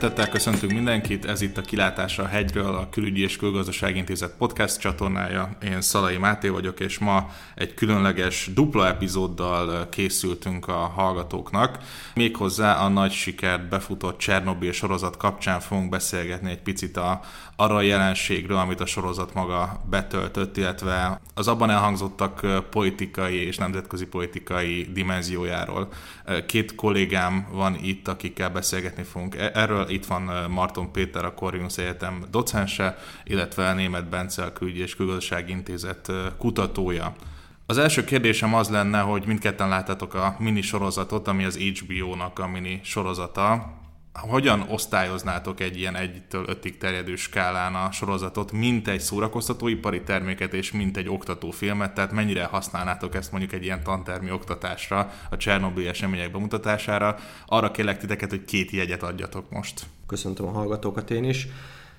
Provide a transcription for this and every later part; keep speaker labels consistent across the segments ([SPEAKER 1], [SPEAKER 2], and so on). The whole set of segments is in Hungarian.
[SPEAKER 1] Szeretettel köszöntünk mindenkit, ez itt a Kilátása a hegyről, a Külügyi és Külgazdasági Intézet podcast csatornája. Én Szalai Máté vagyok, és ma egy különleges dupla epizóddal készültünk a hallgatóknak. Méghozzá a nagy sikert befutott Csernobil sorozat kapcsán fogunk beszélgetni egy picit a, arra a jelenségről, amit a sorozat maga betöltött, illetve az abban elhangzottak politikai és nemzetközi politikai dimenziójáról. Két kollégám van itt, akikkel beszélgetni fogunk e- erről. Itt van Marton Péter, a Corvinus Egyetem docense, illetve Német Bence, a Külügyi és Külgazdasági Intézet kutatója. Az első kérdésem az lenne, hogy mindketten láttátok a mini sorozatot, ami az HBO-nak a mini sorozata hogyan osztályoznátok egy ilyen 1-től 5-ig terjedő skálán a sorozatot, mint egy szórakoztatóipari terméket és mint egy oktatófilmet, tehát mennyire használnátok ezt mondjuk egy ilyen tantermi oktatásra, a Csernobyl események bemutatására. Arra kérlek titeket, hogy két jegyet adjatok most.
[SPEAKER 2] Köszöntöm a hallgatókat én is.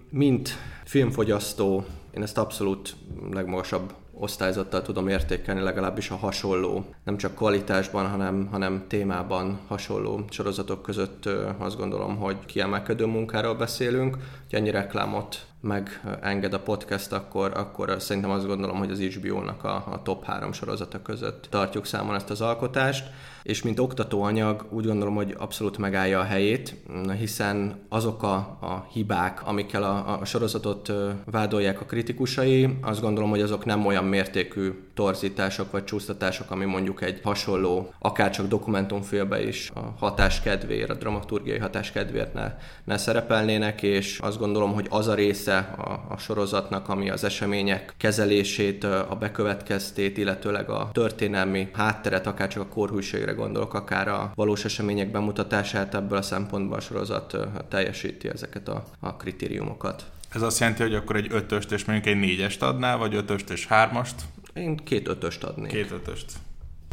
[SPEAKER 2] Mint filmfogyasztó, én ezt abszolút legmagasabb osztályzattal tudom értékelni, legalábbis a hasonló, nem csak kvalitásban, hanem, hanem témában hasonló sorozatok között azt gondolom, hogy kiemelkedő munkáról beszélünk. hogy ennyi reklámot megenged a podcast, akkor, akkor szerintem azt gondolom, hogy az HBO-nak a, a top három sorozata között tartjuk számon ezt az alkotást. És mint oktatóanyag úgy gondolom, hogy abszolút megállja a helyét, hiszen azok a, a hibák, amikkel a, a sorozatot vádolják a kritikusai, azt gondolom, hogy azok nem olyan mértékű torzítások vagy csúsztatások, ami mondjuk egy hasonló, akárcsak dokumentumfilmbe is a hatás kedvéért, a dramaturgiai hatás kedvéért ne, ne szerepelnének, és azt gondolom, hogy az a része a, a sorozatnak, ami az események kezelését, a bekövetkeztét, illetőleg a történelmi hátteret, akárcsak a korhűségre gondolok, akár a valós események bemutatását, ebből a szempontból a sorozat teljesíti ezeket a, a kritériumokat.
[SPEAKER 1] Ez azt jelenti, hogy akkor egy ötöst és mondjuk egy négyest adnál, vagy ötöst és hármast?
[SPEAKER 2] Én két ötöst adnék.
[SPEAKER 1] Két ötöst.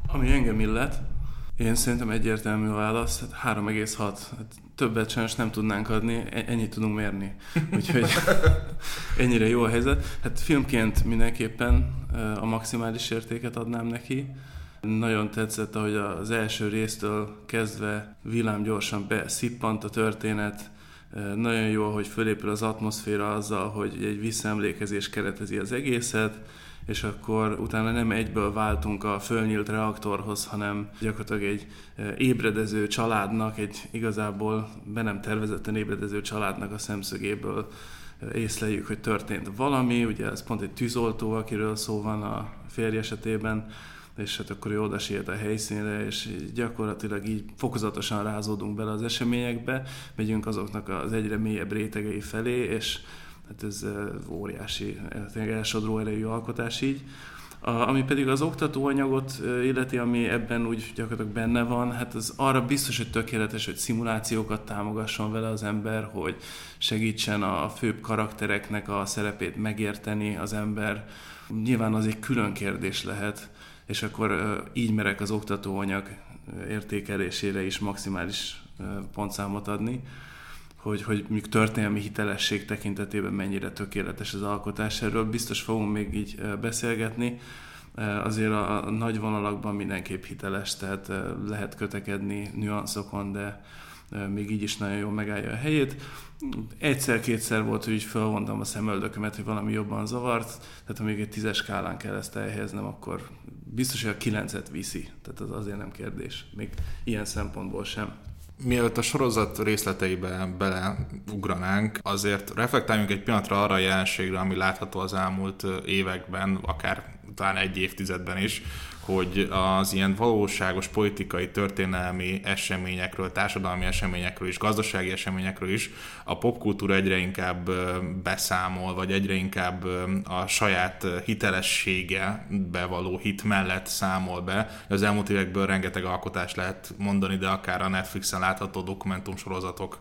[SPEAKER 3] Ami engem illet, én szerintem egyértelmű a válasz, hát 3,6. Hát többet sajnos nem tudnánk adni, ennyit tudunk mérni. Úgyhogy ennyire jó a helyzet. Hát filmként mindenképpen a maximális értéket adnám neki. Nagyon tetszett, ahogy az első résztől kezdve villámgyorsan beszippant a történet, nagyon jó, hogy fölépül az atmoszféra azzal, hogy egy visszaemlékezés keretezi az egészet, és akkor utána nem egyből váltunk a fölnyílt reaktorhoz, hanem gyakorlatilag egy ébredező családnak, egy igazából be nem tervezetten ébredező családnak a szemszögéből észleljük, hogy történt valami, ugye ez pont egy tűzoltó, akiről szó van a férj esetében, és hát akkor ő oda a helyszínre, és gyakorlatilag így fokozatosan rázódunk bele az eseményekbe, megyünk azoknak az egyre mélyebb rétegei felé, és hát ez óriási, tényleg elsodró erejű alkotás így. A, ami pedig az oktatóanyagot illeti, ami ebben úgy gyakorlatilag benne van, hát az arra biztos, hogy tökéletes, hogy szimulációkat támogasson vele az ember, hogy segítsen a főbb karaktereknek a szerepét megérteni az ember. Nyilván az egy külön kérdés lehet, és akkor így merek az oktatóanyag értékelésére is maximális pontszámot adni, hogy, hogy még történelmi hitelesség tekintetében mennyire tökéletes az alkotás. Erről biztos fogunk még így beszélgetni. Azért a nagy vonalakban mindenképp hiteles, tehát lehet kötekedni nüanszokon, de még így is nagyon jól megállja a helyét. Egyszer-kétszer volt, hogy így felvontam a szemöldökömet, hogy valami jobban zavart, tehát ha még egy tízes skálán kell ezt elhelyeznem, akkor biztos, hogy a kilencet viszi. Tehát az azért nem kérdés. Még ilyen szempontból sem.
[SPEAKER 1] Mielőtt a sorozat részleteibe beleugranánk, azért reflektáljunk egy pillanatra arra a jelenségre, ami látható az elmúlt években, akár talán egy évtizedben is, hogy az ilyen valóságos politikai, történelmi eseményekről, társadalmi eseményekről is, gazdasági eseményekről is a popkultúra egyre inkább beszámol, vagy egyre inkább a saját hitelessége bevaló hit mellett számol be. Az elmúlt évekből rengeteg alkotást lehet mondani, de akár a Netflixen látható dokumentumsorozatok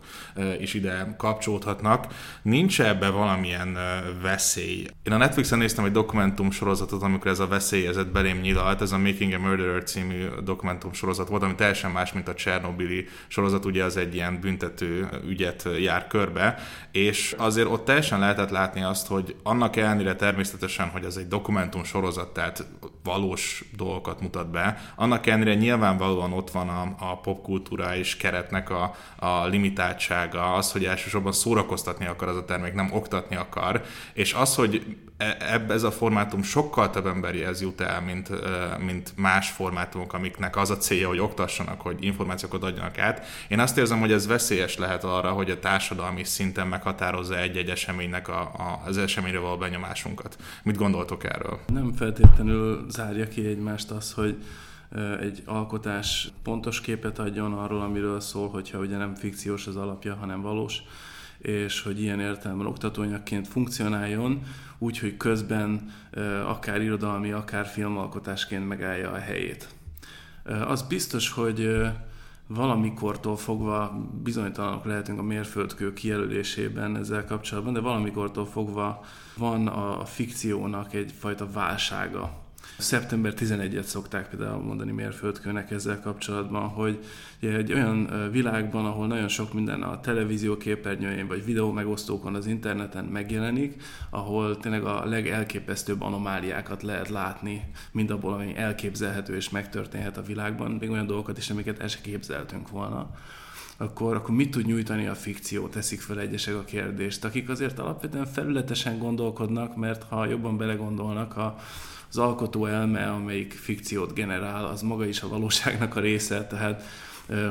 [SPEAKER 1] is ide kapcsolódhatnak. Nincs ebbe valamilyen veszély? Én a Netflixen néztem egy dokumentumsorozatot, amikor ez a veszélyezet belém nyilalt, ez a a Making a Murderer című dokumentum sorozat volt, ami teljesen más, mint a Csernobili sorozat, ugye az egy ilyen büntető ügyet jár körbe, és azért ott teljesen lehetett látni azt, hogy annak ellenére természetesen, hogy ez egy dokumentum sorozat, tehát valós dolgokat mutat be, annak ellenére nyilvánvalóan ott van a, a popkultúra és keretnek a, a limitáltsága, az, hogy elsősorban szórakoztatni akar az a termék, nem oktatni akar, és az, hogy e, ebbe ez a formátum sokkal több emberihez jut el, mint, mint más formátumok, amiknek az a célja, hogy oktassanak, hogy információkat adjanak át. Én azt érzem, hogy ez veszélyes lehet arra, hogy a társadalmi szinten meghatározza egy-egy eseménynek a, a, az eseményről való benyomásunkat. Mit gondoltok erről?
[SPEAKER 3] Nem feltétlenül zárja ki egymást az, hogy egy alkotás pontos képet adjon arról, amiről szól, hogyha ugye nem fikciós az alapja, hanem valós, és hogy ilyen értelemben oktatóanyagként funkcionáljon, úgyhogy közben akár irodalmi, akár filmalkotásként megállja a helyét. Az biztos, hogy valamikortól fogva bizonytalanok lehetünk a mérföldkő kijelölésében ezzel kapcsolatban, de valamikortól fogva van a fikciónak egyfajta válsága Szeptember 11-et szokták például mondani mérföldkőnek ezzel kapcsolatban, hogy egy olyan világban, ahol nagyon sok minden a televízió képernyőjén vagy videó megosztókon az interneten megjelenik, ahol tényleg a legelképesztőbb anomáliákat lehet látni, mind abból, ami elképzelhető és megtörténhet a világban, még olyan dolgokat is, amiket el se képzeltünk volna akkor, akkor mit tud nyújtani a fikció, teszik fel egyesek a kérdést, akik azért alapvetően felületesen gondolkodnak, mert ha jobban belegondolnak, a, az alkotó elme, amelyik fikciót generál, az maga is a valóságnak a része, tehát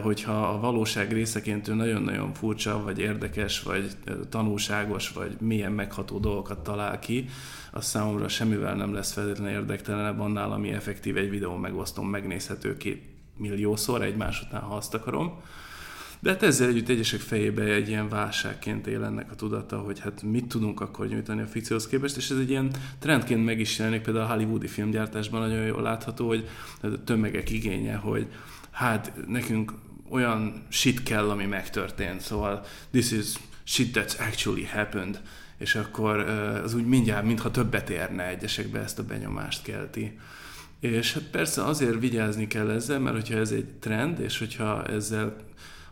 [SPEAKER 3] hogyha a valóság részeként ő nagyon-nagyon furcsa, vagy érdekes, vagy tanulságos, vagy milyen megható dolgokat talál ki, az számomra semmivel nem lesz feltétlenül érdektelenebb annál, ami effektív egy videó megosztom, megnézhető két milliószor egymás után, ha azt akarom. De hát ezzel együtt egyesek fejébe egy ilyen válságként él ennek a tudata, hogy hát mit tudunk akkor nyújtani a fikcióhoz képest, és ez egy ilyen trendként meg is jelenik, például a hollywoodi filmgyártásban nagyon jól látható, hogy a tömegek igénye, hogy hát nekünk olyan shit kell, ami megtörtént, szóval this is shit that's actually happened, és akkor az úgy mindjárt, mintha többet érne egyesekbe ezt a benyomást kelti. És hát persze azért vigyázni kell ezzel, mert hogyha ez egy trend, és hogyha ezzel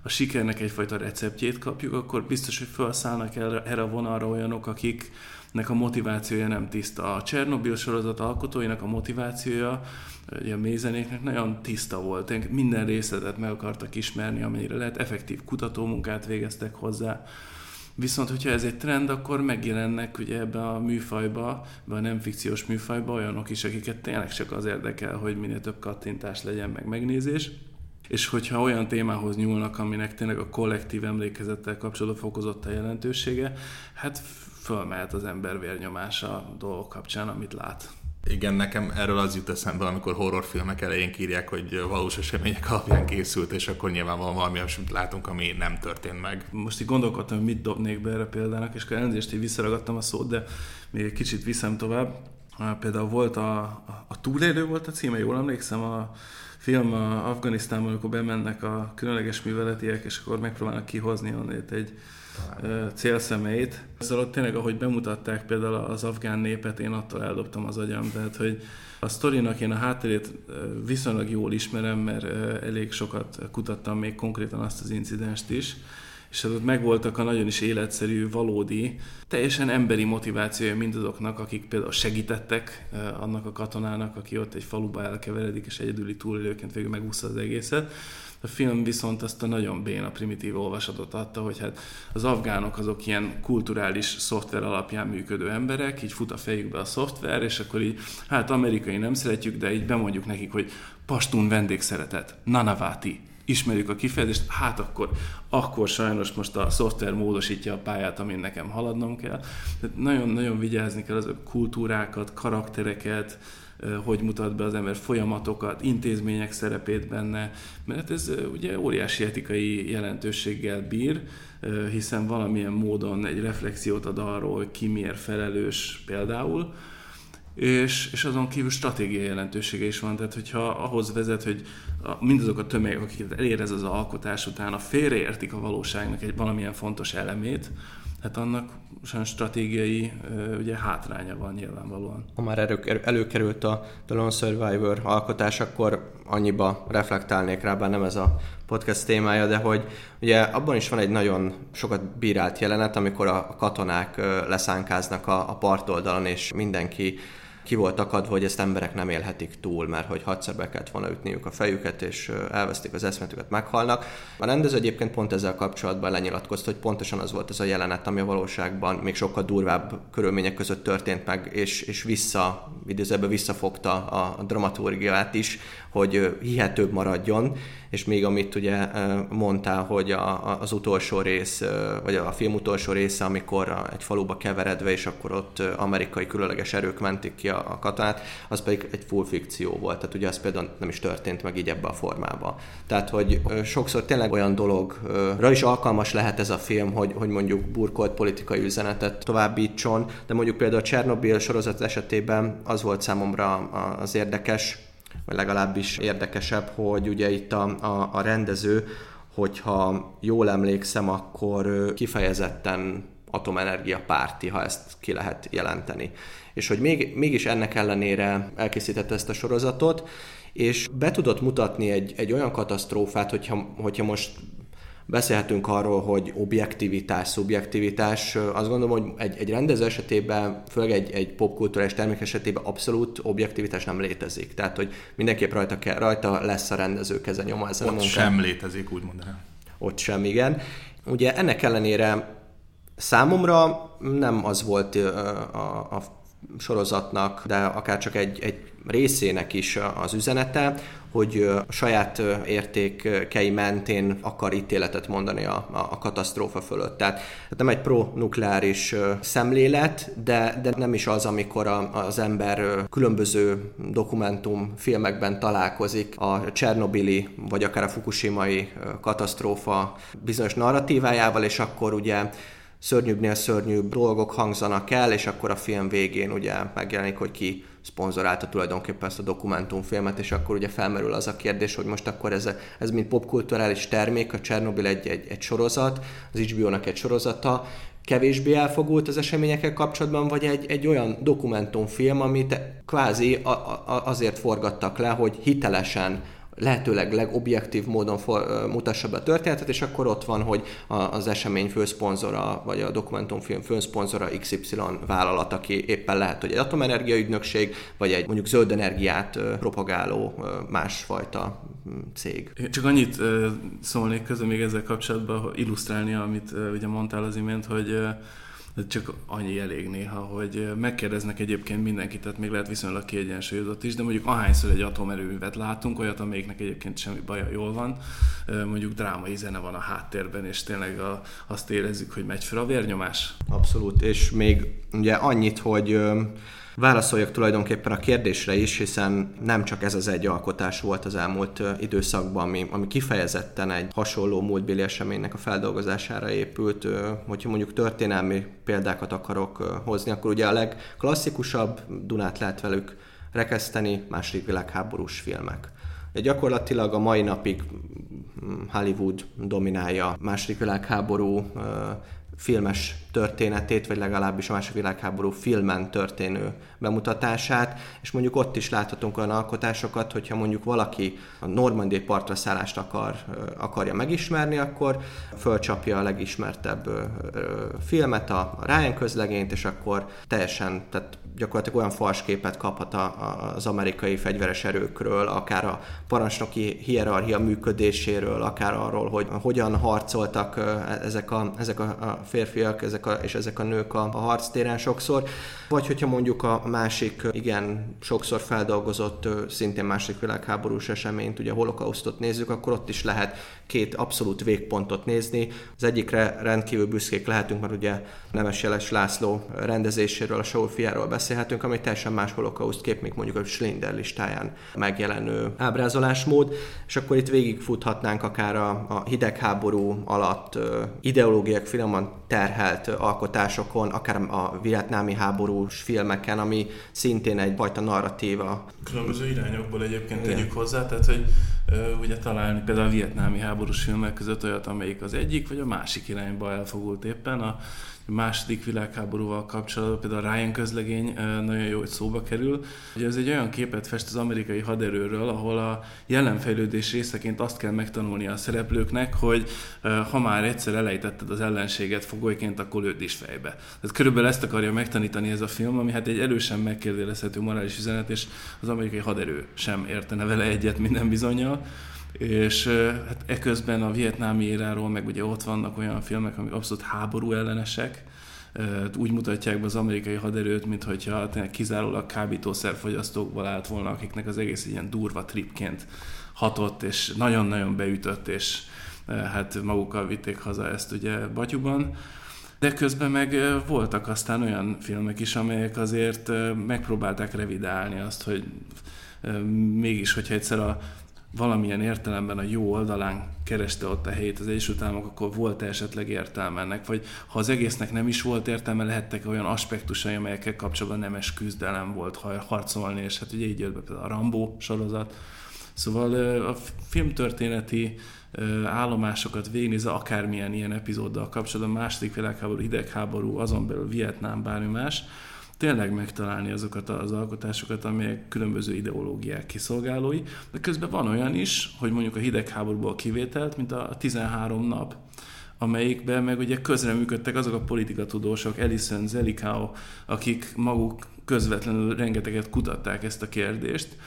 [SPEAKER 3] a sikernek egyfajta receptjét kapjuk, akkor biztos, hogy felszállnak erre a vonalra olyanok, akiknek a motivációja nem tiszta. A Csernobyl sorozat alkotóinak a motivációja, a mézenéknek nagyon tiszta volt. Minden részletet meg akartak ismerni, amennyire lehet, effektív kutatómunkát végeztek hozzá. Viszont, hogyha ez egy trend, akkor megjelennek ugye ebbe a műfajba, vagy a nem fikciós műfajba olyanok is, akiket tényleg csak az érdekel, hogy minél több kattintás legyen, meg megnézés és hogyha olyan témához nyúlnak, aminek tényleg a kollektív emlékezettel kapcsolatban fokozott a jelentősége, hát fölmehet az ember vérnyomása a dolgok kapcsán, amit lát.
[SPEAKER 1] Igen, nekem erről az jut eszembe, amikor horrorfilmek elején írják, hogy valós események alapján készült, és akkor nyilván valami amit látunk, ami nem történt meg.
[SPEAKER 3] Most így gondolkodtam, hogy mit dobnék be erre példának, és akkor elnézést így visszaragadtam a szót, de még egy kicsit viszem tovább. Például volt a, a, a túlélő volt a címe, jól emlékszem, a film a Afganisztánban, amikor bemennek a különleges műveletiek, és akkor megpróbálnak kihozni onnét egy Talán. célszemélyt. Ezzel ott tényleg, ahogy bemutatták például az afgán népet, én attól eldobtam az agyam, tehát hogy a sztorinak én a hátterét viszonylag jól ismerem, mert elég sokat kutattam még konkrétan azt az incidenst is, és ott megvoltak a nagyon is életszerű, valódi, teljesen emberi motivációja mindazoknak, akik például segítettek annak a katonának, aki ott egy faluba elkeveredik, és egyedüli túlélőként végül megúszta az egészet. A film viszont azt a nagyon béna, primitív olvasatot adta, hogy hát az afgánok azok ilyen kulturális szoftver alapján működő emberek, így fut a fejükbe a szoftver, és akkor így, hát amerikai nem szeretjük, de így bemondjuk nekik, hogy pastun vendégszeretet, nanavati, ismerjük a kifejezést, hát akkor, akkor sajnos most a szoftver módosítja a pályát, amin nekem haladnom kell. Tehát nagyon-nagyon vigyázni kell az kultúrákat, karaktereket, hogy mutat be az ember folyamatokat, intézmények szerepét benne, mert ez ugye óriási etikai jelentőséggel bír, hiszen valamilyen módon egy reflexiót ad arról, ki miért felelős például, és, és azon kívül stratégiai jelentősége is van, tehát hogyha ahhoz vezet, hogy a, mindazok a tömegek, akiket elér ez az alkotás utána félreértik a valóságnak egy valamilyen fontos elemét, hát annak sajnos stratégiai ugye hátránya van nyilvánvalóan.
[SPEAKER 2] Ha már elő, előkerült a The Lone Survivor alkotás, akkor annyiba reflektálnék rá, bár nem ez a podcast témája, de hogy ugye abban is van egy nagyon sokat bírált jelenet, amikor a katonák leszánkáznak a, a partoldalon, és mindenki ki volt akadva, hogy ezt emberek nem élhetik túl, mert hogy hatszor be kellett volna ütniük a fejüket, és elvesztik az eszmetüket, meghalnak. A rendező egyébként pont ezzel kapcsolatban lenyilatkozta, hogy pontosan az volt ez a jelenet, ami a valóságban még sokkal durvább körülmények között történt meg, és, és vissza, idézőben visszafogta a, a dramaturgiát is, hogy hihetőbb maradjon, és még amit ugye mondtál, hogy a, az utolsó rész, vagy a film utolsó része, amikor egy faluba keveredve, és akkor ott amerikai különleges erők mentik ki a, a katonát, az pedig egy full fikció volt, tehát ugye az például nem is történt meg így ebbe a formába. Tehát, hogy sokszor tényleg olyan dologra is alkalmas lehet ez a film, hogy, hogy mondjuk burkolt politikai üzenetet továbbítson, de mondjuk például a Csernobyl sorozat esetében az volt számomra az érdekes, vagy legalábbis érdekesebb, hogy ugye itt a, a, a rendező, hogyha jól emlékszem, akkor kifejezetten atomenergia párti, ha ezt ki lehet jelenteni. És hogy még, mégis ennek ellenére elkészítette ezt a sorozatot, és be tudott mutatni egy, egy olyan katasztrófát, hogyha, hogyha most Beszélhetünk arról, hogy objektivitás, szubjektivitás. Azt gondolom, hogy egy, egy rendező esetében, főleg egy, egy popkultúrás termék esetében abszolút objektivitás nem létezik. Tehát, hogy mindenképp rajta, kell, rajta lesz a rendező keze nyoma ezen
[SPEAKER 1] Ott a munkán. sem létezik, úgy mondanám.
[SPEAKER 2] Ott sem, igen. Ugye ennek ellenére számomra nem az volt a, a sorozatnak, de akár csak egy, egy részének is az üzenete, hogy a saját értékei mentén akar ítéletet mondani a, a katasztrófa fölött. Tehát nem egy pro-nukleáris szemlélet, de, de nem is az, amikor a, az ember különböző dokumentum filmekben találkozik a Csernobili, vagy akár a Fukushimai katasztrófa bizonyos narratívájával, és akkor ugye szörnyűbbnél szörnyűbb dolgok hangzanak el, és akkor a film végén ugye megjelenik, hogy ki szponzorálta tulajdonképpen ezt a dokumentumfilmet, és akkor ugye felmerül az a kérdés, hogy most akkor ez, ez mint popkulturális termék, a Csernobyl egy, egy, egy sorozat, az HBO-nak egy sorozata, kevésbé elfogult az eseményekkel kapcsolatban, vagy egy, egy olyan dokumentumfilm, amit kvázi a, a, azért forgattak le, hogy hitelesen lehetőleg legobjektív módon for, mutassa be a történetet, és akkor ott van, hogy az esemény főszponzora, vagy a dokumentumfilm főszponzora XY vállalat, aki éppen lehet, hogy egy atomenergia ügynökség, vagy egy mondjuk zöld energiát propagáló másfajta cég.
[SPEAKER 3] Csak annyit szólnék közben még ezzel kapcsolatban illusztrálni, amit ugye mondtál az imént, hogy de csak annyi elég néha, hogy megkérdeznek egyébként mindenkit, tehát még lehet viszonylag kiegyensúlyozott is, de mondjuk ahányszor egy atomerőművet látunk, olyat, amelyiknek egyébként semmi baja jól van, mondjuk drámai zene van a háttérben, és tényleg a, azt érezzük, hogy megy fel a vérnyomás.
[SPEAKER 2] Abszolút, és még ugye annyit, hogy válaszoljak tulajdonképpen a kérdésre is, hiszen nem csak ez az egy alkotás volt az elmúlt időszakban, ami, ami kifejezetten egy hasonló múltbéli eseménynek a feldolgozására épült. Hogyha mondjuk történelmi példákat akarok hozni, akkor ugye a legklasszikusabb Dunát lehet velük rekeszteni második világháborús filmek. Gyakorlatilag a mai napig Hollywood dominálja második világháború filmes történetét, vagy legalábbis a második világháború filmen történő bemutatását, és mondjuk ott is láthatunk olyan alkotásokat, hogyha mondjuk valaki a Normandiai partra szállást akar, akarja megismerni, akkor fölcsapja a legismertebb filmet, a Ryan közlegényt, és akkor teljesen, tehát gyakorlatilag olyan falsképet kaphat a, az amerikai fegyveres erőkről, akár a parancsnoki hierarchia működéséről, akár arról, hogy hogyan harcoltak ezek a, ezek a férfiak ezek a, és ezek a nők a, a harctéren sokszor, vagy hogyha mondjuk a másik, igen, sokszor feldolgozott, szintén másik világháborús eseményt, ugye a holokausztot nézzük, akkor ott is lehet két abszolút végpontot nézni. Az egyikre rendkívül büszkék lehetünk, mert ugye Nemes Jeles László rendezéséről, a Saul fiáról beszélhetünk, ami teljesen más holokauszt kép, mint mondjuk a Schlinder listáján megjelenő ábrázolásmód, és akkor itt végigfuthatnánk akár a, a hidegháború alatt ideológiák finoman terhelt alkotásokon, akár a vietnámi háborús filmeken, ami szintén egy fajta narratíva.
[SPEAKER 3] Különböző irányokból egyébként Igen. tegyük hozzá, tehát hogy ugye találni például a vietnámi háborús filmek között olyat, amelyik az egyik vagy a másik irányba elfogult éppen. A második világháborúval kapcsolatban, például Ryan közlegény nagyon jó, hogy szóba kerül. Ugye ez egy olyan képet fest az amerikai haderőről, ahol a jelenfejlődés részeként azt kell megtanulni a szereplőknek, hogy ha már egyszer elejtetted az ellenséget fogolyként, akkor lőd is fejbe. Tehát körülbelül ezt akarja megtanítani ez a film, ami hát egy erősen megkérdőjelezhető morális üzenet, és az amerikai haderő sem értene vele egyet minden bizonyal és hát eközben a vietnámi éráról meg ugye ott vannak olyan filmek, amik abszolút háború ellenesek, úgy mutatják be az amerikai haderőt, mintha kizárólag kábítószerfogyasztókból állt volna, akiknek az egész ilyen durva tripként hatott, és nagyon-nagyon beütött, és hát magukkal vitték haza ezt ugye Batyuban. De közben meg voltak aztán olyan filmek is, amelyek azért megpróbálták revidálni azt, hogy mégis, hogyha egyszer a valamilyen értelemben a jó oldalán kereste ott a helyét az Egyesült Államok, akkor volt -e esetleg értelme ennek? Vagy ha az egésznek nem is volt értelme, lehettek olyan aspektusai, amelyekkel kapcsolatban nemes küzdelem volt harcolni, és hát ugye így jött be például a Rambo sorozat. Szóval a filmtörténeti állomásokat végignézve, akármilyen ilyen epizóddal kapcsolatban, második világháború, hidegháború, azon belül Vietnám, bármi más, tényleg megtalálni azokat az alkotásokat, amelyek különböző ideológiák kiszolgálói, de közben van olyan is, hogy mondjuk a hidegháborúból kivételt, mint a 13 nap, amelyikben meg ugye közreműködtek azok a politikatudósok, Ellison, Zelikao, akik maguk közvetlenül rengeteget kutatták ezt a kérdést,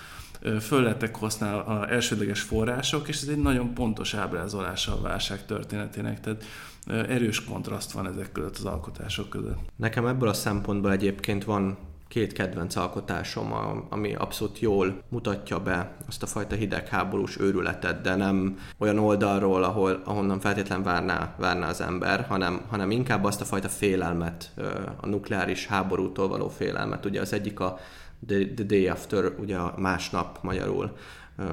[SPEAKER 3] föl lettek használva elsődleges források, és ez egy nagyon pontos ábrázolása a válság történetének. Tehát erős kontraszt van ezek között az alkotások között.
[SPEAKER 2] Nekem ebből a szempontból egyébként van két kedvenc alkotásom, ami abszolút jól mutatja be azt a fajta hidegháborús őrületet, de nem olyan oldalról, ahol, ahonnan feltétlen várná, várná az ember, hanem, hanem inkább azt a fajta félelmet, a nukleáris háborútól való félelmet. Ugye az egyik a The, the Day After, ugye a másnap magyarul.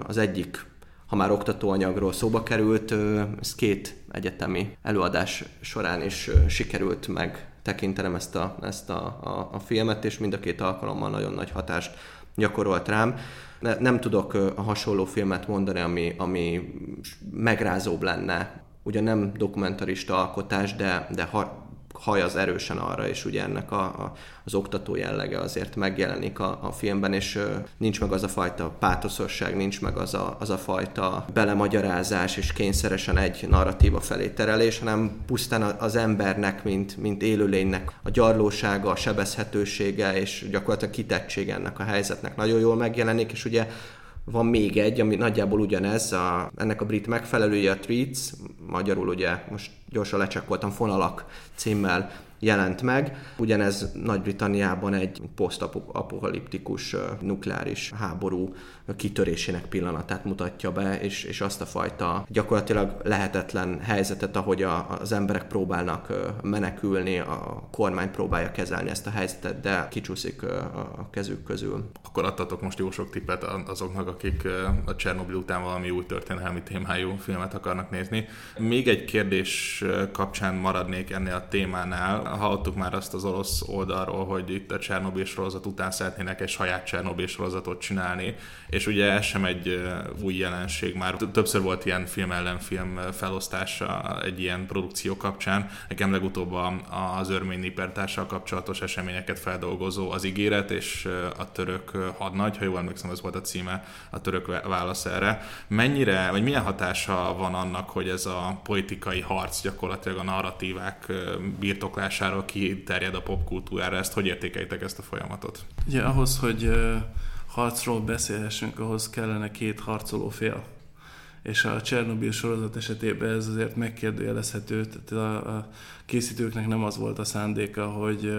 [SPEAKER 2] Az egyik ha már oktatóanyagról szóba került, ez két egyetemi előadás során is sikerült meg tekintenem ezt a, ezt a, a, a filmet, és mind a két alkalommal nagyon nagy hatást gyakorolt rám. Ne, nem tudok a hasonló filmet mondani, ami, ami megrázóbb lenne. Ugye nem dokumentarista alkotás, de, de ha, haj az erősen arra, és ugye ennek a, a, az oktató jellege azért megjelenik a, a filmben, és ö, nincs meg az a fajta pátoszosság, nincs meg az a, az a fajta belemagyarázás és kényszeresen egy narratíva felé terelés, hanem pusztán az embernek, mint, mint élőlénynek a gyarlósága, a sebezhetősége és gyakorlatilag kitettsége ennek a helyzetnek nagyon jól megjelenik, és ugye van még egy, ami nagyjából ugyanez, a, ennek a brit megfelelője a Tweets, magyarul ugye most gyorsan lecsekkoltam, Fonalak címmel jelent meg. Ugyanez Nagy-Britanniában egy posztapokaliptikus nukleáris háború kitörésének pillanatát mutatja be, és, és azt a fajta gyakorlatilag lehetetlen helyzetet, ahogy a, az emberek próbálnak menekülni, a kormány próbálja kezelni ezt a helyzetet, de kicsúszik a kezük közül.
[SPEAKER 1] Akkor adtatok most jó sok tippet azoknak, akik a Csernobyl után valami új történelmi témájú filmet akarnak nézni. Még egy kérdés kapcsán maradnék ennél a témánál hallottuk már azt az orosz oldalról, hogy itt a Csernobyl sorozat után szeretnének egy saját Csernobyl sorozatot csinálni, és ugye ez sem egy új jelenség már. Többször volt ilyen film ellenfilm felosztása egy ilyen produkció kapcsán. Nekem legutóbb az örmény nipertással kapcsolatos eseményeket feldolgozó az ígéret, és a török hadnagy, ha jól emlékszem, ez volt a címe, a török válasz erre. Mennyire, vagy milyen hatása van annak, hogy ez a politikai harc gyakorlatilag a narratívák birtoklása hatásáról kiterjed a popkultúrára. Ezt hogy értékelitek ezt a folyamatot?
[SPEAKER 3] Ugye ahhoz, hogy harcról beszélhessünk, ahhoz kellene két harcoló fél. És a Csernobyl sorozat esetében ez azért megkérdőjelezhető. Tehát a készítőknek nem az volt a szándéka, hogy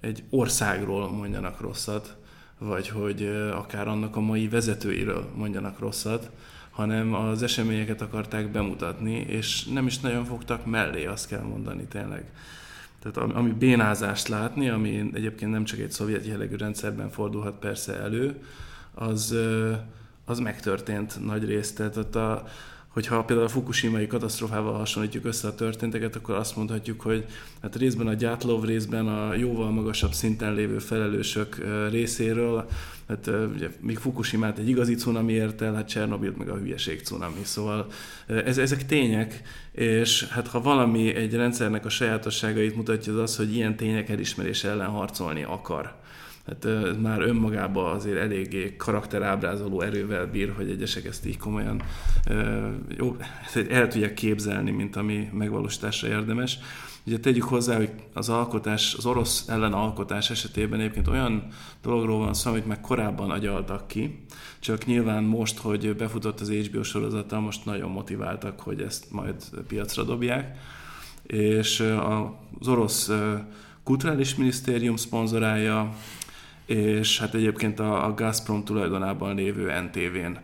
[SPEAKER 3] egy országról mondjanak rosszat, vagy hogy akár annak a mai vezetőiről mondjanak rosszat, hanem az eseményeket akarták bemutatni, és nem is nagyon fogtak mellé, azt kell mondani tényleg. Tehát ami bénázást látni, ami egyébként nem csak egy szovjet jellegű rendszerben fordulhat persze elő, az, az megtörtént nagy részt. Tehát ott a, hogyha például a Fukushima-i katasztrofával hasonlítjuk össze a történteket, akkor azt mondhatjuk, hogy hát részben a gyátló, részben a jóval magasabb szinten lévő felelősök részéről, hát ugye még Fukushima-t egy igazi cunami ért el, hát Csernobilt meg a hülyeség cunami. Szóval ez, ezek tények, és hát ha valami egy rendszernek a sajátosságait mutatja, az az, hogy ilyen tények elismerése ellen harcolni akar hát már önmagában azért eléggé karakterábrázoló erővel bír, hogy egyesek ezt így komolyan jó, el tudják képzelni, mint ami megvalósításra érdemes. Ugye tegyük hozzá, hogy az alkotás, az orosz ellen alkotás esetében egyébként olyan dologról van szó, amit meg korábban agyaltak ki, csak nyilván most, hogy befutott az HBO sorozata, most nagyon motiváltak, hogy ezt majd piacra dobják. És az orosz kulturális minisztérium szponzorálja, és hát egyébként a, a Gazprom tulajdonában lévő NTV-n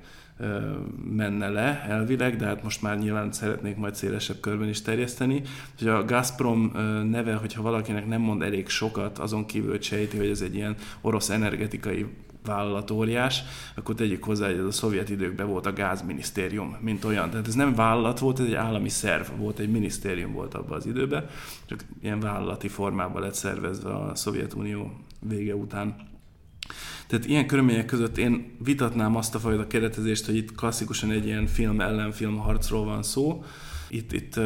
[SPEAKER 3] menne le elvileg, de hát most már nyilván szeretnék majd szélesebb körben is terjeszteni. Hogy a Gazprom neve, hogyha valakinek nem mond elég sokat, azon kívül sejti, hogy ez egy ilyen orosz energetikai vállalat óriás, akkor tegyük hozzá, hogy ez a szovjet időkben volt a gázminisztérium, mint olyan. Tehát ez nem vállalat volt, ez egy állami szerv volt, egy minisztérium volt abban az időben, csak ilyen vállalati formában lett szervezve a Szovjetunió vége után. Tehát ilyen körülmények között én vitatnám azt a fajta keretezést, hogy itt klasszikusan egy ilyen film ellenfilm harcról van szó. Itt, itt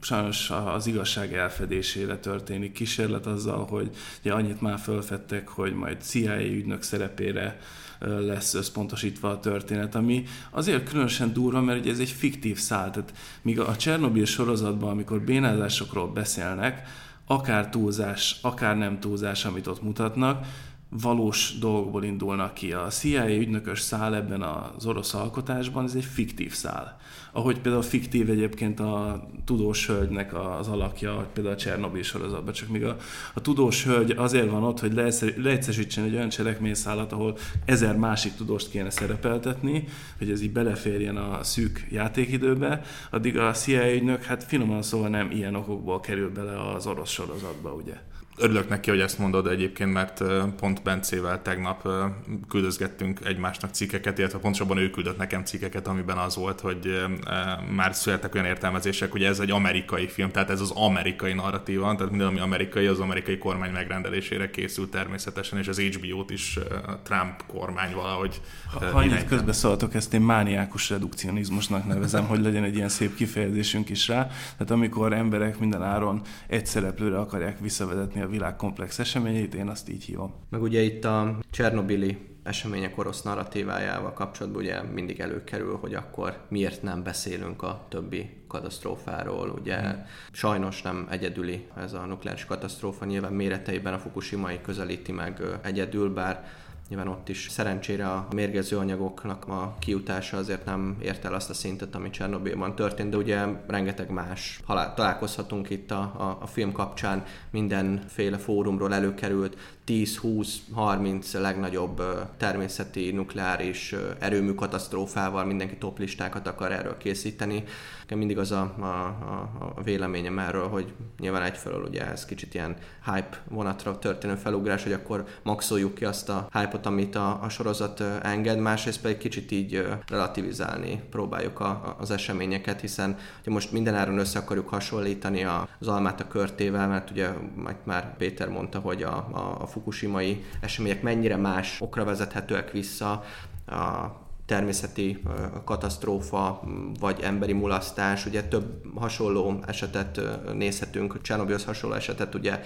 [SPEAKER 3] sajnos az igazság elfedésére történik kísérlet azzal, hogy ugye annyit már felfedtek, hogy majd CIA ügynök szerepére lesz összpontosítva a történet, ami azért különösen durva, mert ugye ez egy fiktív szál. Tehát míg a Csernobyl sorozatban, amikor bénázásokról beszélnek, akár túlzás, akár nem túlzás, amit ott mutatnak, valós dolgokból indulnak ki. A CIA ügynökös szál ebben az orosz alkotásban, ez egy fiktív szál. Ahogy például fiktív egyébként a tudós hölgynek az alakja, például a Csernobyl sorozatban, csak még a, a tudós hölgy azért van ott, hogy leegyszerűsítsen egy olyan cselekményszállat, ahol ezer másik tudóst kéne szerepeltetni, hogy ez így beleférjen a szűk játékidőbe, addig a CIA ügynök, hát finoman szóval nem ilyen okokból kerül bele az orosz sorozatba, ugye.
[SPEAKER 1] Örülök neki, hogy ezt mondod egyébként, mert pont Bencével tegnap küldözgettünk egymásnak cikkeket, illetve pontosabban ő küldött nekem cikkeket, amiben az volt, hogy már születtek olyan értelmezések, hogy ez egy amerikai film, tehát ez az amerikai narratíva, tehát minden, ami amerikai, az amerikai kormány megrendelésére készült természetesen, és az HBO-t is Trump kormány valahogy
[SPEAKER 3] Ha, ha itt közbeszóltok, ezt én mániákus redukcionizmusnak nevezem, hogy legyen egy ilyen szép kifejezésünk is rá. Tehát amikor emberek minden áron egy szereplőre akarják visszavezetni a világ komplex eseményeit, én azt így hívom.
[SPEAKER 2] Meg ugye itt a Csernobili események orosz narratívájával kapcsolatban ugye mindig előkerül, hogy akkor miért nem beszélünk a többi katasztrófáról. Ugye hmm. sajnos nem egyedüli ez a nukleáris katasztrófa, nyilván méreteiben a Fukushima-i közelíti meg egyedül, bár Nyilván ott is szerencsére a mérgező anyagoknak a kiutása azért nem ért el azt a szintet, ami Csernobilban történt, de ugye rengeteg más halál, találkozhatunk itt a, a, a film kapcsán, mindenféle fórumról előkerült 10-20-30 legnagyobb természeti nukleáris erőmű katasztrófával mindenki toplistákat akar erről készíteni. Nekem mindig az a, a, a, a véleményem erről, hogy nyilván egyfelől ugye ez kicsit ilyen hype vonatra történő felugrás, hogy akkor maxoljuk ki azt a hype-ot, amit a, a sorozat enged, másrészt pedig kicsit így relativizálni próbáljuk a, a, az eseményeket, hiszen ugye most mindenáron össze akarjuk hasonlítani az almát a körtével, mert ugye már Péter mondta, hogy a, a, a fukushimai események mennyire más okra vezethetőek vissza, a természeti katasztrófa vagy emberi mulasztás, ugye több hasonló esetet nézhetünk, Csernobylhoz hasonló esetet ugye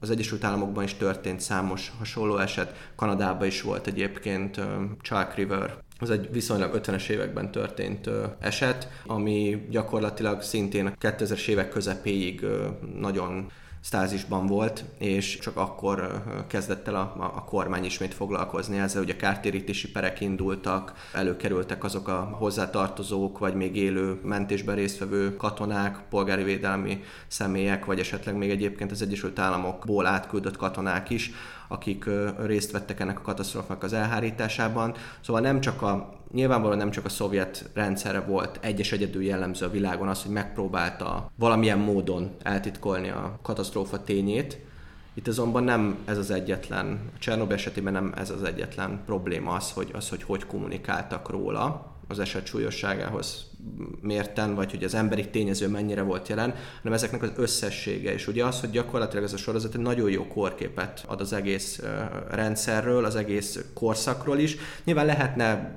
[SPEAKER 2] az Egyesült Államokban is történt számos hasonló eset, Kanadában is volt egyébként Chalk River. Az egy viszonylag 50-es években történt eset, ami gyakorlatilag szintén a 2000-es évek közepéig nagyon stázisban volt, és csak akkor kezdett el a, a kormány ismét foglalkozni ezzel, ugye kártérítési perek indultak, előkerültek azok a hozzátartozók, vagy még élő mentésben résztvevő katonák, polgári védelmi személyek, vagy esetleg még egyébként az Egyesült Államokból átküldött katonák is, akik részt vettek ennek a katasztrófának az elhárításában. Szóval nem csak a, nyilvánvalóan nem csak a szovjet rendszerre volt egyes egyedül jellemző a világon az, hogy megpróbálta valamilyen módon eltitkolni a katasztrófa tényét, itt azonban nem ez az egyetlen, a Csernobyl esetében nem ez az egyetlen probléma az, hogy, az, hogy hogy kommunikáltak róla az eset súlyosságához mérten, vagy hogy az emberi tényező mennyire volt jelen, hanem ezeknek az összessége. És ugye az, hogy gyakorlatilag ez a sorozat egy nagyon jó korképet ad az egész rendszerről, az egész korszakról is. Nyilván lehetne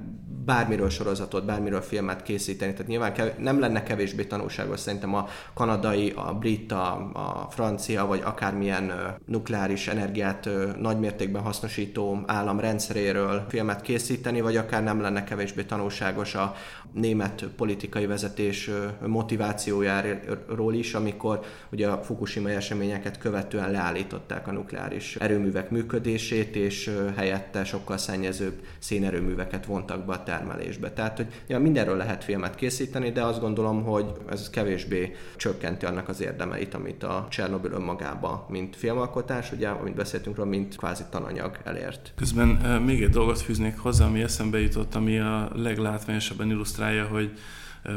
[SPEAKER 2] bármiről sorozatot, bármiről filmet készíteni. Tehát nyilván kev- nem lenne kevésbé tanulságos szerintem a kanadai, a brit, a, a francia, vagy akármilyen ö, nukleáris energiát ö, nagymértékben hasznosító állam rendszeréről filmet készíteni, vagy akár nem lenne kevésbé tanulságos a német politikai vezetés ö, motivációjáról is, amikor ugye a Fukushima eseményeket követően leállították a nukleáris erőművek működését, és helyette sokkal szennyezőbb szénerőműveket vontak be a termelésbe. Tehát, hogy ja, mindenről lehet filmet készíteni, de azt gondolom, hogy ez kevésbé csökkenti annak az érdemeit, amit a Csernobyl önmagába, mint filmalkotás, ugye, amit beszéltünk róla, mint kvázi tananyag elért.
[SPEAKER 3] Közben még egy dolgot fűznék hozzá, ami eszembe jutott, ami a leglátványosabban illusztrálja, hogy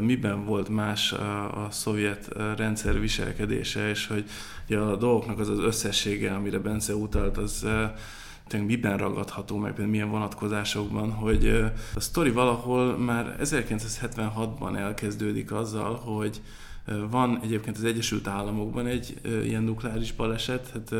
[SPEAKER 3] miben volt más a, a szovjet rendszer viselkedése, és hogy ugye a dolgoknak az az összessége, amire Bence utalt, az tényleg miben ragadható meg, például milyen vonatkozásokban, hogy a sztori valahol már 1976-ban elkezdődik azzal, hogy van egyébként az Egyesült Államokban egy ilyen nukleáris baleset, hát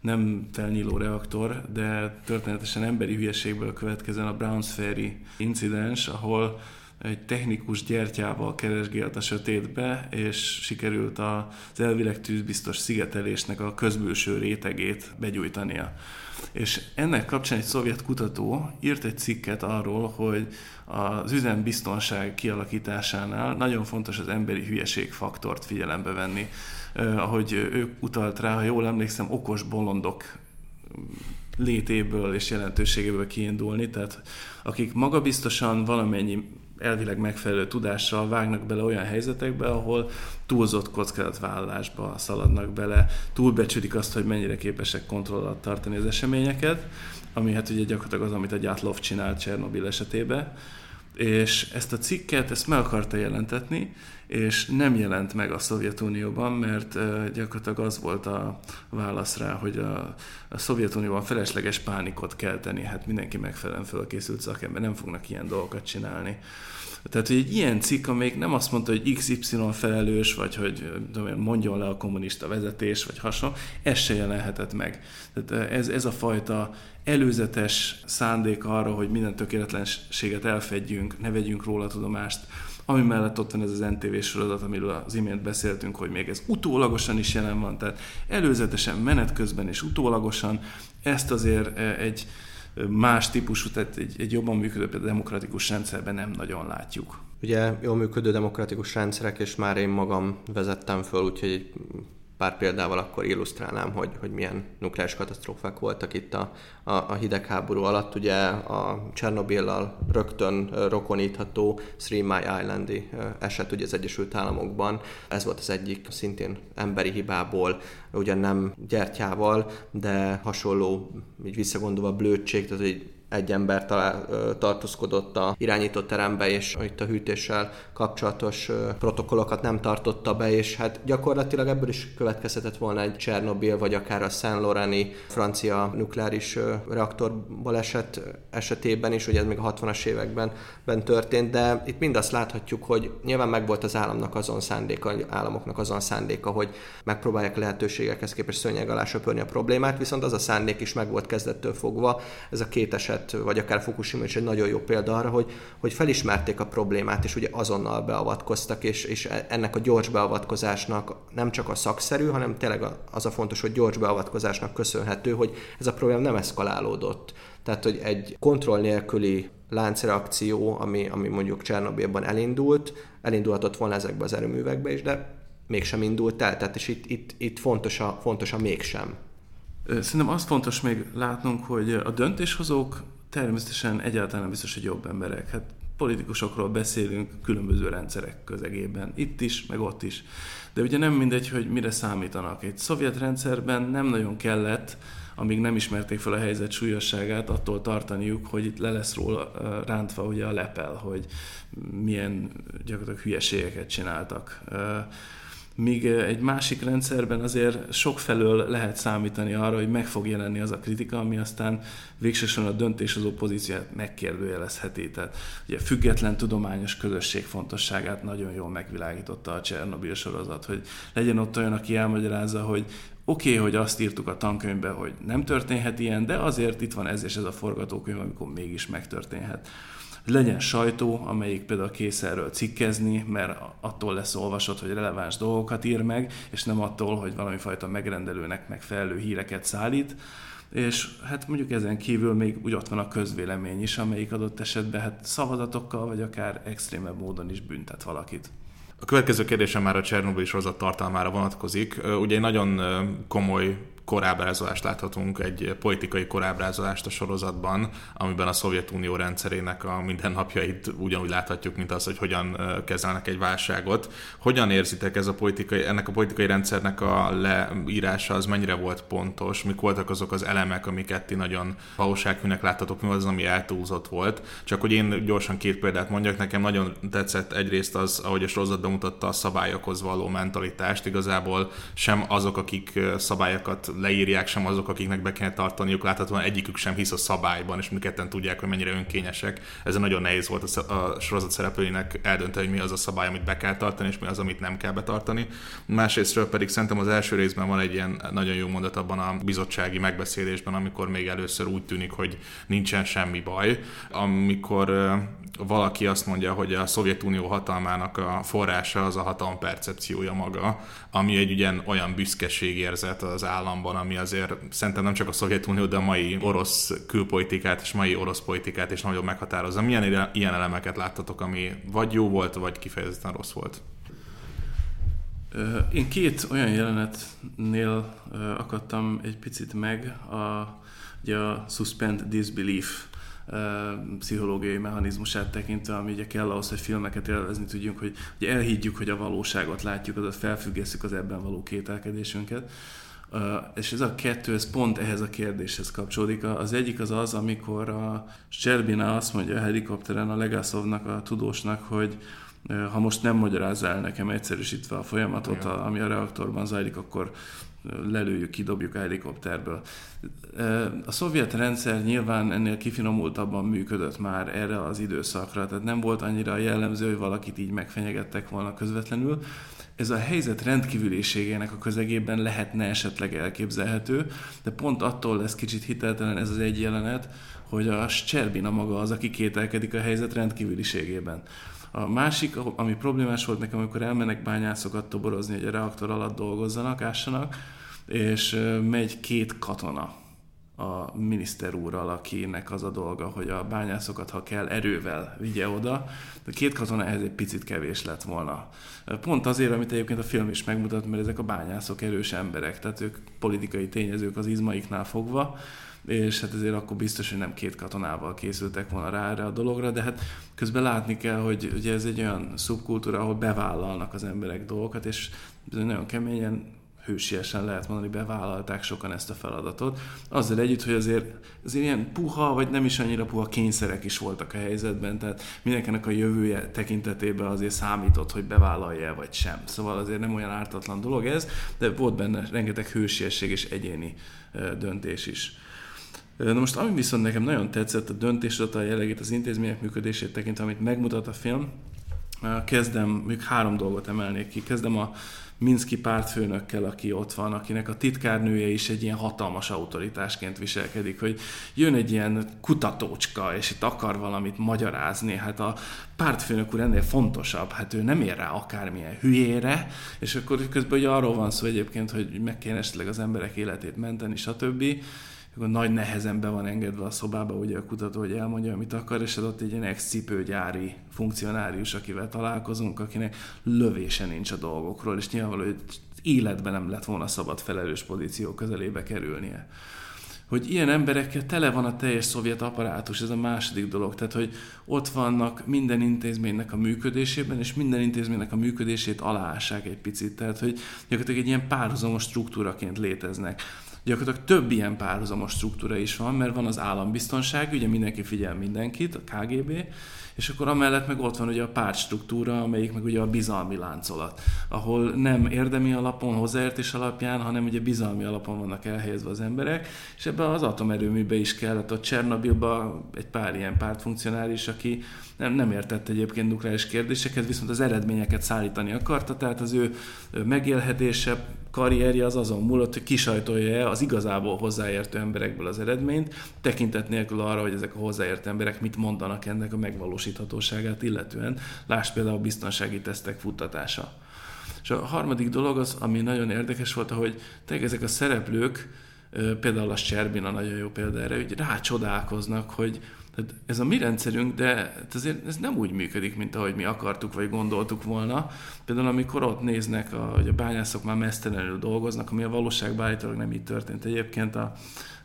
[SPEAKER 3] nem felnyíló reaktor, de történetesen emberi hülyeségből következően a Browns Ferry incidens, ahol egy technikus gyertyával keresgélt a sötétbe, és sikerült az elvileg tűzbiztos szigetelésnek a közbülső rétegét begyújtania. És ennek kapcsán egy szovjet kutató írt egy cikket arról, hogy az üzembiztonság kialakításánál nagyon fontos az emberi hülyeség faktort figyelembe venni. Ahogy ő utalt rá, ha jól emlékszem, okos bolondok létéből és jelentőségéből kiindulni, tehát akik magabiztosan valamennyi elvileg megfelelő tudással vágnak bele olyan helyzetekbe, ahol túlzott kockázatvállalásba szaladnak bele, túlbecsülik azt, hogy mennyire képesek kontroll alatt tartani az eseményeket, ami hát ugye gyakorlatilag az, amit a Gyatlov csinált Csernobil esetében, és ezt a cikket, ezt meg akarta jelentetni, és nem jelent meg a Szovjetunióban, mert gyakorlatilag az volt a válasz rá, hogy a, a Szovjetunióban felesleges pánikot kelteni, hát mindenki megfelelően fölkészült szakember, nem fognak ilyen dolgokat csinálni. Tehát, hogy egy ilyen cikk, amelyik nem azt mondta, hogy XY felelős, vagy hogy mondjon le a kommunista vezetés, vagy hasonló, ez se jelenhetett meg. Tehát ez, ez a fajta előzetes szándék arra, hogy minden tökéletlenséget elfedjünk, ne vegyünk róla tudomást, ami mellett ott van ez az NTV sorozat, amiről az imént beszéltünk, hogy még ez utólagosan is jelen van, tehát előzetesen, menet közben és utólagosan ezt azért egy más típusú, tehát egy, egy jobban működő demokratikus rendszerben nem nagyon látjuk.
[SPEAKER 2] Ugye jól működő demokratikus rendszerek, és már én magam vezettem föl, úgyhogy pár példával akkor illusztrálnám, hogy, hogy milyen nukleáris katasztrófák voltak itt a, a, a hidegháború alatt. Ugye a Csernobillal rögtön rokonítható Three Mile Islandi eset ugye az Egyesült Államokban. Ez volt az egyik szintén emberi hibából, ugyan nem gyertyával, de hasonló, így visszagondolva blödség, tehát hogy egy ember talál, tartózkodott a irányított terembe, és itt a hűtéssel kapcsolatos protokollokat nem tartotta be, és hát gyakorlatilag ebből is következhetett volna egy Csernobil, vagy akár a Saint Laurent francia nukleáris reaktor baleset esetében is, ugye ez még a 60-as években ben történt, de itt mind azt láthatjuk, hogy nyilván megvolt az államnak azon szándéka, államoknak azon szándéka, hogy megpróbálják lehetőségekhez képest szőnyeg alá söpörni a problémát, viszont az a szándék is megvolt kezdettől fogva, ez a két eset eset, vagy akár Fukushima is egy nagyon jó példa arra, hogy, hogy felismerték a problémát, és ugye azonnal beavatkoztak, és, és e, ennek a gyors beavatkozásnak nem csak a szakszerű, hanem tényleg az a fontos, hogy gyors beavatkozásnak köszönhető, hogy ez a probléma nem eszkalálódott. Tehát, hogy egy kontroll nélküli láncreakció, ami, ami mondjuk Csernobilban elindult, elindulhatott volna ezekbe az erőművekbe is, de mégsem indult el. Tehát és itt, itt, itt fontos, a, fontos a mégsem.
[SPEAKER 3] Szerintem az fontos még látnunk, hogy a döntéshozók természetesen egyáltalán nem biztos, hogy jobb emberek. Hát politikusokról beszélünk különböző rendszerek közegében, itt is, meg ott is. De ugye nem mindegy, hogy mire számítanak. Egy szovjet rendszerben nem nagyon kellett, amíg nem ismerték fel a helyzet súlyosságát, attól tartaniuk, hogy itt le lesz róla rántva ugye a lepel, hogy milyen gyakorlatilag hülyeségeket csináltak míg egy másik rendszerben azért sokfelől lehet számítani arra, hogy meg fog jelenni az a kritika, ami aztán végsősorban a döntéshozó pozícióját megkérdőjelezheti. Tehát ugye független tudományos közösség fontosságát nagyon jól megvilágította a Csernobyl sorozat, hogy legyen ott olyan, aki elmagyarázza, hogy Oké, okay, hogy azt írtuk a tankönyvbe, hogy nem történhet ilyen, de azért itt van ez és ez a forgatókönyv, amikor mégis megtörténhet. Legyen sajtó, amelyik például kész erről cikkezni, mert attól lesz olvasott, hogy releváns dolgokat ír meg, és nem attól, hogy valami fajta megrendelőnek megfelelő híreket szállít. És hát mondjuk ezen kívül még úgy ott van a közvélemény is, amelyik adott esetben hát szavazatokkal, vagy akár extrémebb módon is büntet valakit.
[SPEAKER 1] A következő kérdésem már a Csernobyl sorozat tartalmára vonatkozik. Ugye egy nagyon komoly korábrázolást láthatunk, egy politikai korábrázolást a sorozatban, amiben a Szovjetunió rendszerének a mindennapjait ugyanúgy láthatjuk, mint az, hogy hogyan kezelnek egy válságot. Hogyan érzitek ez a politikai, ennek a politikai rendszernek a leírása, az mennyire volt pontos, mik voltak azok az elemek, amiket ti nagyon valósághűnek láttatok, mi az, ami eltúlzott volt. Csak hogy én gyorsan két példát mondjak, nekem nagyon tetszett egyrészt az, ahogy a sorozat bemutatta a szabályokhoz való mentalitást, igazából sem azok, akik szabályokat leírják, sem azok, akiknek be kell tartaniuk. Láthatóan egyikük sem hisz a szabályban, és mindketten tudják, hogy mennyire önkényesek. Ez nagyon nehéz volt a, sorozat szereplőinek eldönteni, hogy mi az a szabály, amit be kell tartani, és mi az, amit nem kell betartani. Másrésztről pedig szerintem az első részben van egy ilyen nagyon jó mondat abban a bizottsági megbeszélésben, amikor még először úgy tűnik, hogy nincsen semmi baj, amikor valaki azt mondja, hogy a Szovjetunió hatalmának a forrása az a hatalom percepciója maga, ami egy ugyan olyan büszkeségérzet az államban, ami azért szerintem nem csak a Szovjetunió, de a mai orosz külpolitikát és mai orosz politikát is nagyon meghatározza. Milyen ilyen elemeket láttatok, ami vagy jó volt, vagy kifejezetten rossz volt?
[SPEAKER 3] Én két olyan jelenetnél akadtam egy picit meg, a, ugye a suspend disbelief pszichológiai mechanizmusát tekintve, ami ugye kell ahhoz, hogy filmeket élvezni tudjunk, hogy, hogy elhiggyük, hogy a valóságot látjuk, azaz felfüggesszük az ebben való kételkedésünket. Uh, és ez a kettő, ez pont ehhez a kérdéshez kapcsolódik. Az egyik az az, amikor a Cserbina azt mondja a helikopteren a Legászovnak, a tudósnak, hogy ha most nem magyarázza el nekem egyszerűsítve a folyamatot, a, ami a reaktorban zajlik, akkor lelőjük, kidobjuk a helikopterből. A szovjet rendszer nyilván ennél kifinomultabban működött már erre az időszakra, tehát nem volt annyira jellemző, hogy valakit így megfenyegettek volna közvetlenül. Ez a helyzet rendkívüliségének a közegében lehetne esetleg elképzelhető, de pont attól lesz kicsit hiteltelen ez az egy jelenet, hogy a Cserbina maga az, aki kételkedik a helyzet rendkívüliségében. A másik, ami problémás volt nekem, amikor elmennek bányászokat toborozni, hogy a reaktor alatt dolgozzanak, ássanak, és megy két katona a miniszter úrral, akinek az a dolga, hogy a bányászokat, ha kell, erővel vigye oda. De két katona ehhez egy picit kevés lett volna. Pont azért, amit egyébként a film is megmutat, mert ezek a bányászok erős emberek, tehát ők politikai tényezők az izmaiknál fogva, és hát ezért akkor biztos, hogy nem két katonával készültek volna rá erre a dologra, de hát közben látni kell, hogy ugye ez egy olyan szubkultúra, ahol bevállalnak az emberek dolgokat, és nagyon keményen hősiesen lehet mondani, bevállalták sokan ezt a feladatot. Azzal együtt, hogy azért, azért ilyen puha, vagy nem is annyira puha kényszerek is voltak a helyzetben, tehát mindenkinek a jövője tekintetében azért számított, hogy bevállalja vagy sem. Szóval azért nem olyan ártatlan dolog ez, de volt benne rengeteg hősiesség és egyéni döntés is. Na most, ami viszont nekem nagyon tetszett a döntéshozatal jellegét, az intézmények működését tekintve, amit megmutat a film, kezdem, még három dolgot emelnék ki. Kezdem a Minszki pártfőnökkel, aki ott van, akinek a titkárnője is egy ilyen hatalmas autoritásként viselkedik, hogy jön egy ilyen kutatócska, és itt akar valamit magyarázni, hát a pártfőnök úr ennél fontosabb, hát ő nem ér rá akármilyen hülyére, és akkor közben hogy arról van szó egyébként, hogy meg kéne esetleg az emberek életét menteni, stb akkor nagy nehezen be van engedve a szobába ugye a kutató, hogy elmondja, amit akar, és ott egy ilyen ex-cipőgyári funkcionárius, akivel találkozunk, akinek lövése nincs a dolgokról, és nyilvánvaló, hogy életben nem lett volna szabad felelős pozíció közelébe kerülnie. Hogy ilyen emberekkel tele van a teljes szovjet apparátus, ez a második dolog. Tehát, hogy ott vannak minden intézménynek a működésében, és minden intézménynek a működését aláássák egy picit. Tehát, hogy gyakorlatilag egy ilyen párhuzamos struktúraként léteznek gyakorlatilag több ilyen párhuzamos struktúra is van, mert van az állambiztonság, ugye mindenki figyel mindenkit, a KGB, és akkor amellett meg ott van ugye a pártstruktúra, amelyik meg ugye a bizalmi láncolat, ahol nem érdemi alapon, hozzáértés alapján, hanem ugye bizalmi alapon vannak elhelyezve az emberek, és ebbe az atomerőműbe is kellett, a Csernobilba egy pár ilyen pártfunkcionális, aki nem, nem értett egyébként nukleáris kérdéseket, viszont az eredményeket szállítani akarta, tehát az ő megélhetése, karrierje az azon múlott, hogy kisajtolja az igazából hozzáértő emberekből az eredményt, tekintet nélkül arra, hogy ezek a hozzáértő emberek mit mondanak ennek a megvalósíthatóságát illetően. Lásd például a biztonsági tesztek futtatása. És a harmadik dolog az, ami nagyon érdekes volt, hogy tényleg ezek a szereplők, például a Cserbina nagyon jó példa erre, hogy rácsodálkoznak, hogy, tehát ez a mi rendszerünk, de azért ez nem úgy működik, mint ahogy mi akartuk, vagy gondoltuk volna. Például amikor ott néznek, a, hogy a bányászok már mesztelenül dolgoznak, ami a valóságban állítólag nem így történt egyébként a,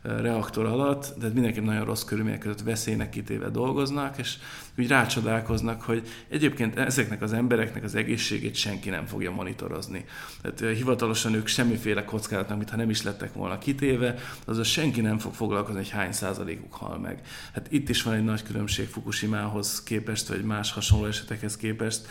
[SPEAKER 3] reaktor alatt, de mindenki nagyon rossz körülmények között veszélynek kitéve dolgoznak, és úgy rácsodálkoznak, hogy egyébként ezeknek az embereknek az egészségét senki nem fogja monitorozni. Tehát hivatalosan ők semmiféle kockázatnak, mintha nem is lettek volna kitéve, azaz senki nem fog foglalkozni, hogy hány százalékuk hal meg. Hát itt is van egy nagy különbség Fukushimához képest, vagy más hasonló esetekhez képest.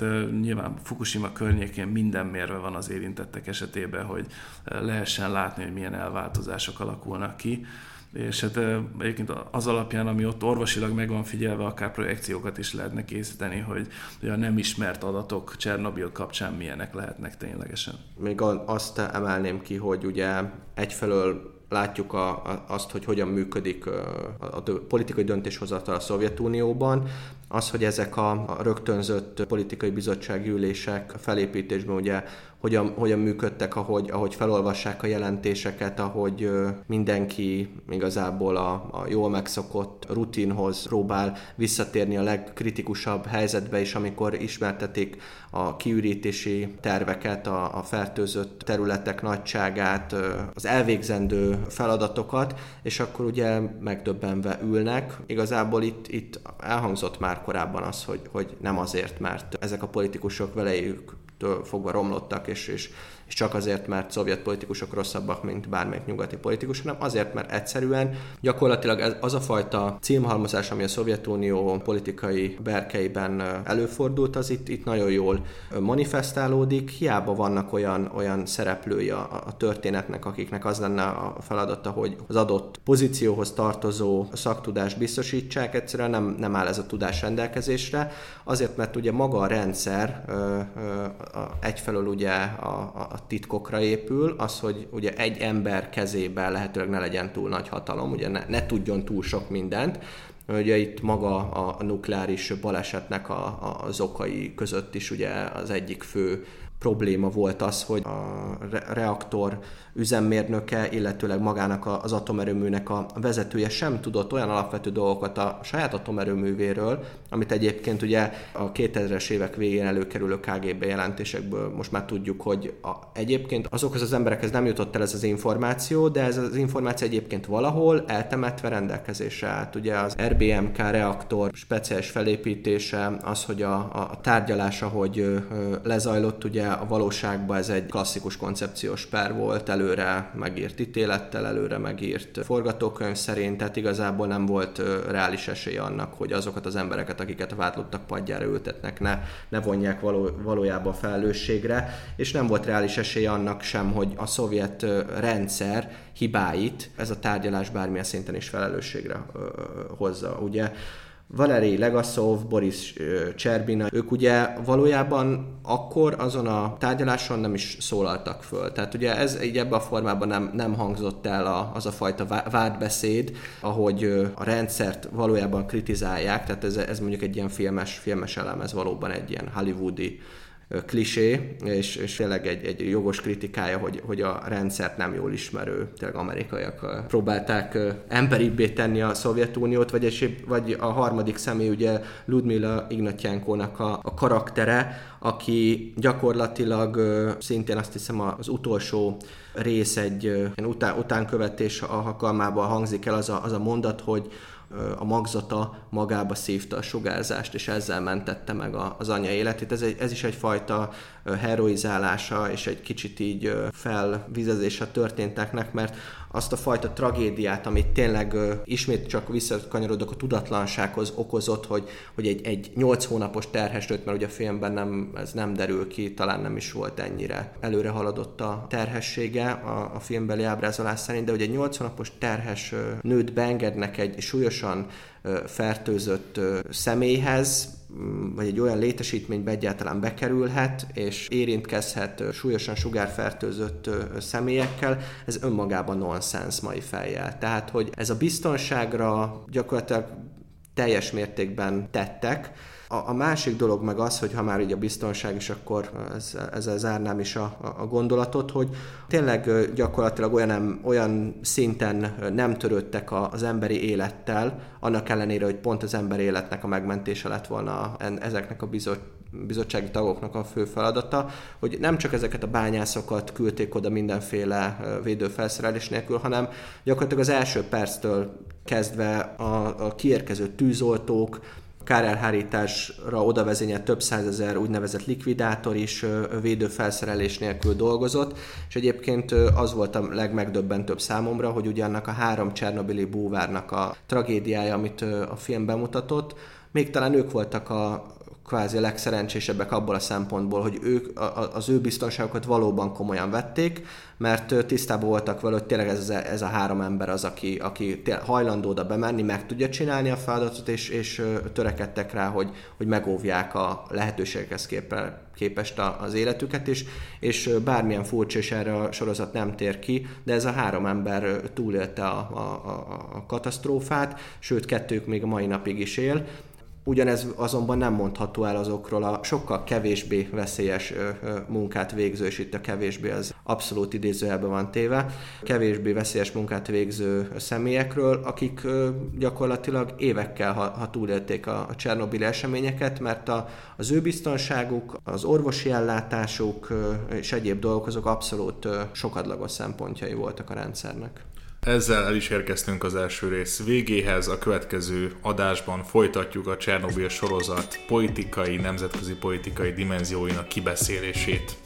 [SPEAKER 3] Uh, nyilván Fukushima környékén minden mérve van az érintettek esetében, hogy lehessen látni, hogy milyen elváltozások alakulnak ki és hát egyébként az alapján, ami ott orvosilag meg van figyelve, akár projekciókat is lehetne készíteni, hogy, a nem ismert adatok Csernobil kapcsán milyenek lehetnek ténylegesen.
[SPEAKER 2] Még azt emelném ki, hogy ugye egyfelől látjuk a, a, azt, hogy hogyan működik a, a politikai döntéshozatal a Szovjetunióban, az, hogy ezek a, a rögtönzött politikai bizottsági ülések felépítésben ugye hogyan, hogyan működtek, ahogy, ahogy felolvassák a jelentéseket, ahogy mindenki igazából a, a jól megszokott rutinhoz próbál visszatérni a legkritikusabb helyzetbe is, amikor ismertetik a kiürítési terveket, a, a fertőzött területek nagyságát, az elvégzendő feladatokat, és akkor ugye megdöbbenve ülnek. Igazából itt, itt elhangzott már korábban az, hogy, hogy nem azért, mert ezek a politikusok velejük fogva romlottak, és, és és csak azért, mert szovjet politikusok rosszabbak, mint bármelyik nyugati politikus, hanem azért, mert egyszerűen gyakorlatilag ez, az a fajta címhalmozás, ami a Szovjetunió politikai berkeiben előfordult, az itt, itt nagyon jól manifestálódik. Hiába vannak olyan, olyan szereplői a, a történetnek, akiknek az lenne a feladata, hogy az adott pozícióhoz tartozó szaktudást biztosítsák, egyszerűen nem, nem áll ez a tudás rendelkezésre, azért, mert ugye maga a rendszer ö, ö, egyfelől ugye a, a titkokra épül, az, hogy ugye egy ember kezében lehetőleg ne legyen túl nagy hatalom, ugye ne, ne tudjon túl sok mindent, Ugye itt maga a nukleáris balesetnek a, a, az okai között is ugye az egyik fő probléma volt az, hogy a reaktor üzemmérnöke, illetőleg magának az atomerőműnek a vezetője sem tudott olyan alapvető dolgokat a saját atomerőművéről, amit egyébként ugye a 2000-es évek végén előkerülő KGB jelentésekből most már tudjuk, hogy a, egyébként azokhoz az emberekhez nem jutott el ez az információ, de ez az információ egyébként valahol eltemetve rendelkezésre állt. Ugye az RBMK reaktor speciális felépítése, az, hogy a, a tárgyalása, hogy lezajlott, ugye a valóságban ez egy klasszikus koncepciós per volt, előre megírt ítélettel, előre megírt forgatókönyv szerint, tehát igazából nem volt reális esély annak, hogy azokat az embereket, akiket vádlottak padjára ültetnek, ne, ne vonják való, valójában felelősségre, és nem volt reális esély annak sem, hogy a szovjet rendszer hibáit ez a tárgyalás bármilyen szinten is felelősségre hozza. Ugye Valeri Legasov, Boris Cserbina, ők ugye valójában akkor azon a tárgyaláson nem is szólaltak föl. Tehát ugye ez így ebben a formában nem, nem hangzott el a, az a fajta vádbeszéd, ahogy a rendszert valójában kritizálják, tehát ez, ez mondjuk egy ilyen filmes, filmes elem, ez valóban egy ilyen hollywoodi klisé, és, és tényleg egy, egy jogos kritikája, hogy, hogy a rendszert nem jól ismerő, tényleg amerikaiak próbálták emberibbé tenni a Szovjetuniót, vagy, esély, vagy a harmadik személy ugye Ludmila Ignatjánkónak a, a karaktere, aki gyakorlatilag szintén azt hiszem az utolsó rész egy után, utánkövetés alkalmában hangzik el az a, az a mondat, hogy a magzata magába szívta a sugárzást, és ezzel mentette meg az anya életét. Ez, egy, ez is egyfajta heroizálása, és egy kicsit így felvizezése történteknek, mert azt a fajta tragédiát, amit tényleg ismét csak visszakanyarodok a tudatlansághoz okozott, hogy, hogy egy, egy 8 hónapos terhes nőtt, mert ugye a filmben nem, ez nem derül ki, talán nem is volt ennyire előre haladott a terhessége a, a filmbeli ábrázolás szerint, de ugye egy 8 hónapos terhes nőt beengednek egy súlyosan fertőzött személyhez, vagy egy olyan létesítménybe egyáltalán bekerülhet, és érintkezhet súlyosan sugárfertőzött személyekkel, ez önmagában nonsens mai fejjel. Tehát, hogy ez a biztonságra gyakorlatilag teljes mértékben tettek, a, a másik dolog meg az, hogy ha már így a biztonság, és akkor ezzel, ezzel zárnám is a, a gondolatot, hogy tényleg gyakorlatilag olyan, olyan szinten nem törődtek az emberi élettel, annak ellenére, hogy pont az emberi életnek a megmentése lett volna ezeknek a bizot, bizottsági tagoknak a fő feladata, hogy nem csak ezeket a bányászokat küldték oda mindenféle védőfelszerelés nélkül, hanem gyakorlatilag az első perctől kezdve a, a kiérkező tűzoltók, kárelhárításra oda vezényelt több százezer úgynevezett likvidátor is védőfelszerelés nélkül dolgozott, és egyébként az volt a legmegdöbbentőbb számomra, hogy ugye annak a három Csernobili búvárnak a tragédiája, amit a film bemutatott, még talán ők voltak a, kvázi a legszerencsésebbek abból a szempontból, hogy ők az ő biztonságokat valóban komolyan vették, mert tisztában voltak vele, hogy tényleg ez, ez a három ember az, aki, aki hajlandó oda bemenni, meg tudja csinálni a feladatot, és, és törekedtek rá, hogy, hogy megóvják a lehetőségekhez képest az életüket, és, és bármilyen furcsa, és erre a sorozat nem tér ki, de ez a három ember túlélte a, a, a katasztrófát, sőt, kettők még a mai napig is él, Ugyanez azonban nem mondható el azokról a sokkal kevésbé veszélyes munkát végző, és itt a kevésbé az abszolút idézőjelben van téve, kevésbé veszélyes munkát végző személyekről, akik gyakorlatilag évekkel, ha, ha túlélték a, a Csernobili eseményeket, mert a, az ő biztonságuk, az orvosi ellátásuk és egyéb dolgok azok abszolút sokadlagos szempontjai voltak a rendszernek.
[SPEAKER 1] Ezzel el is érkeztünk az első rész végéhez. A következő adásban folytatjuk a Csernobyl sorozat politikai, nemzetközi politikai dimenzióinak kibeszélését.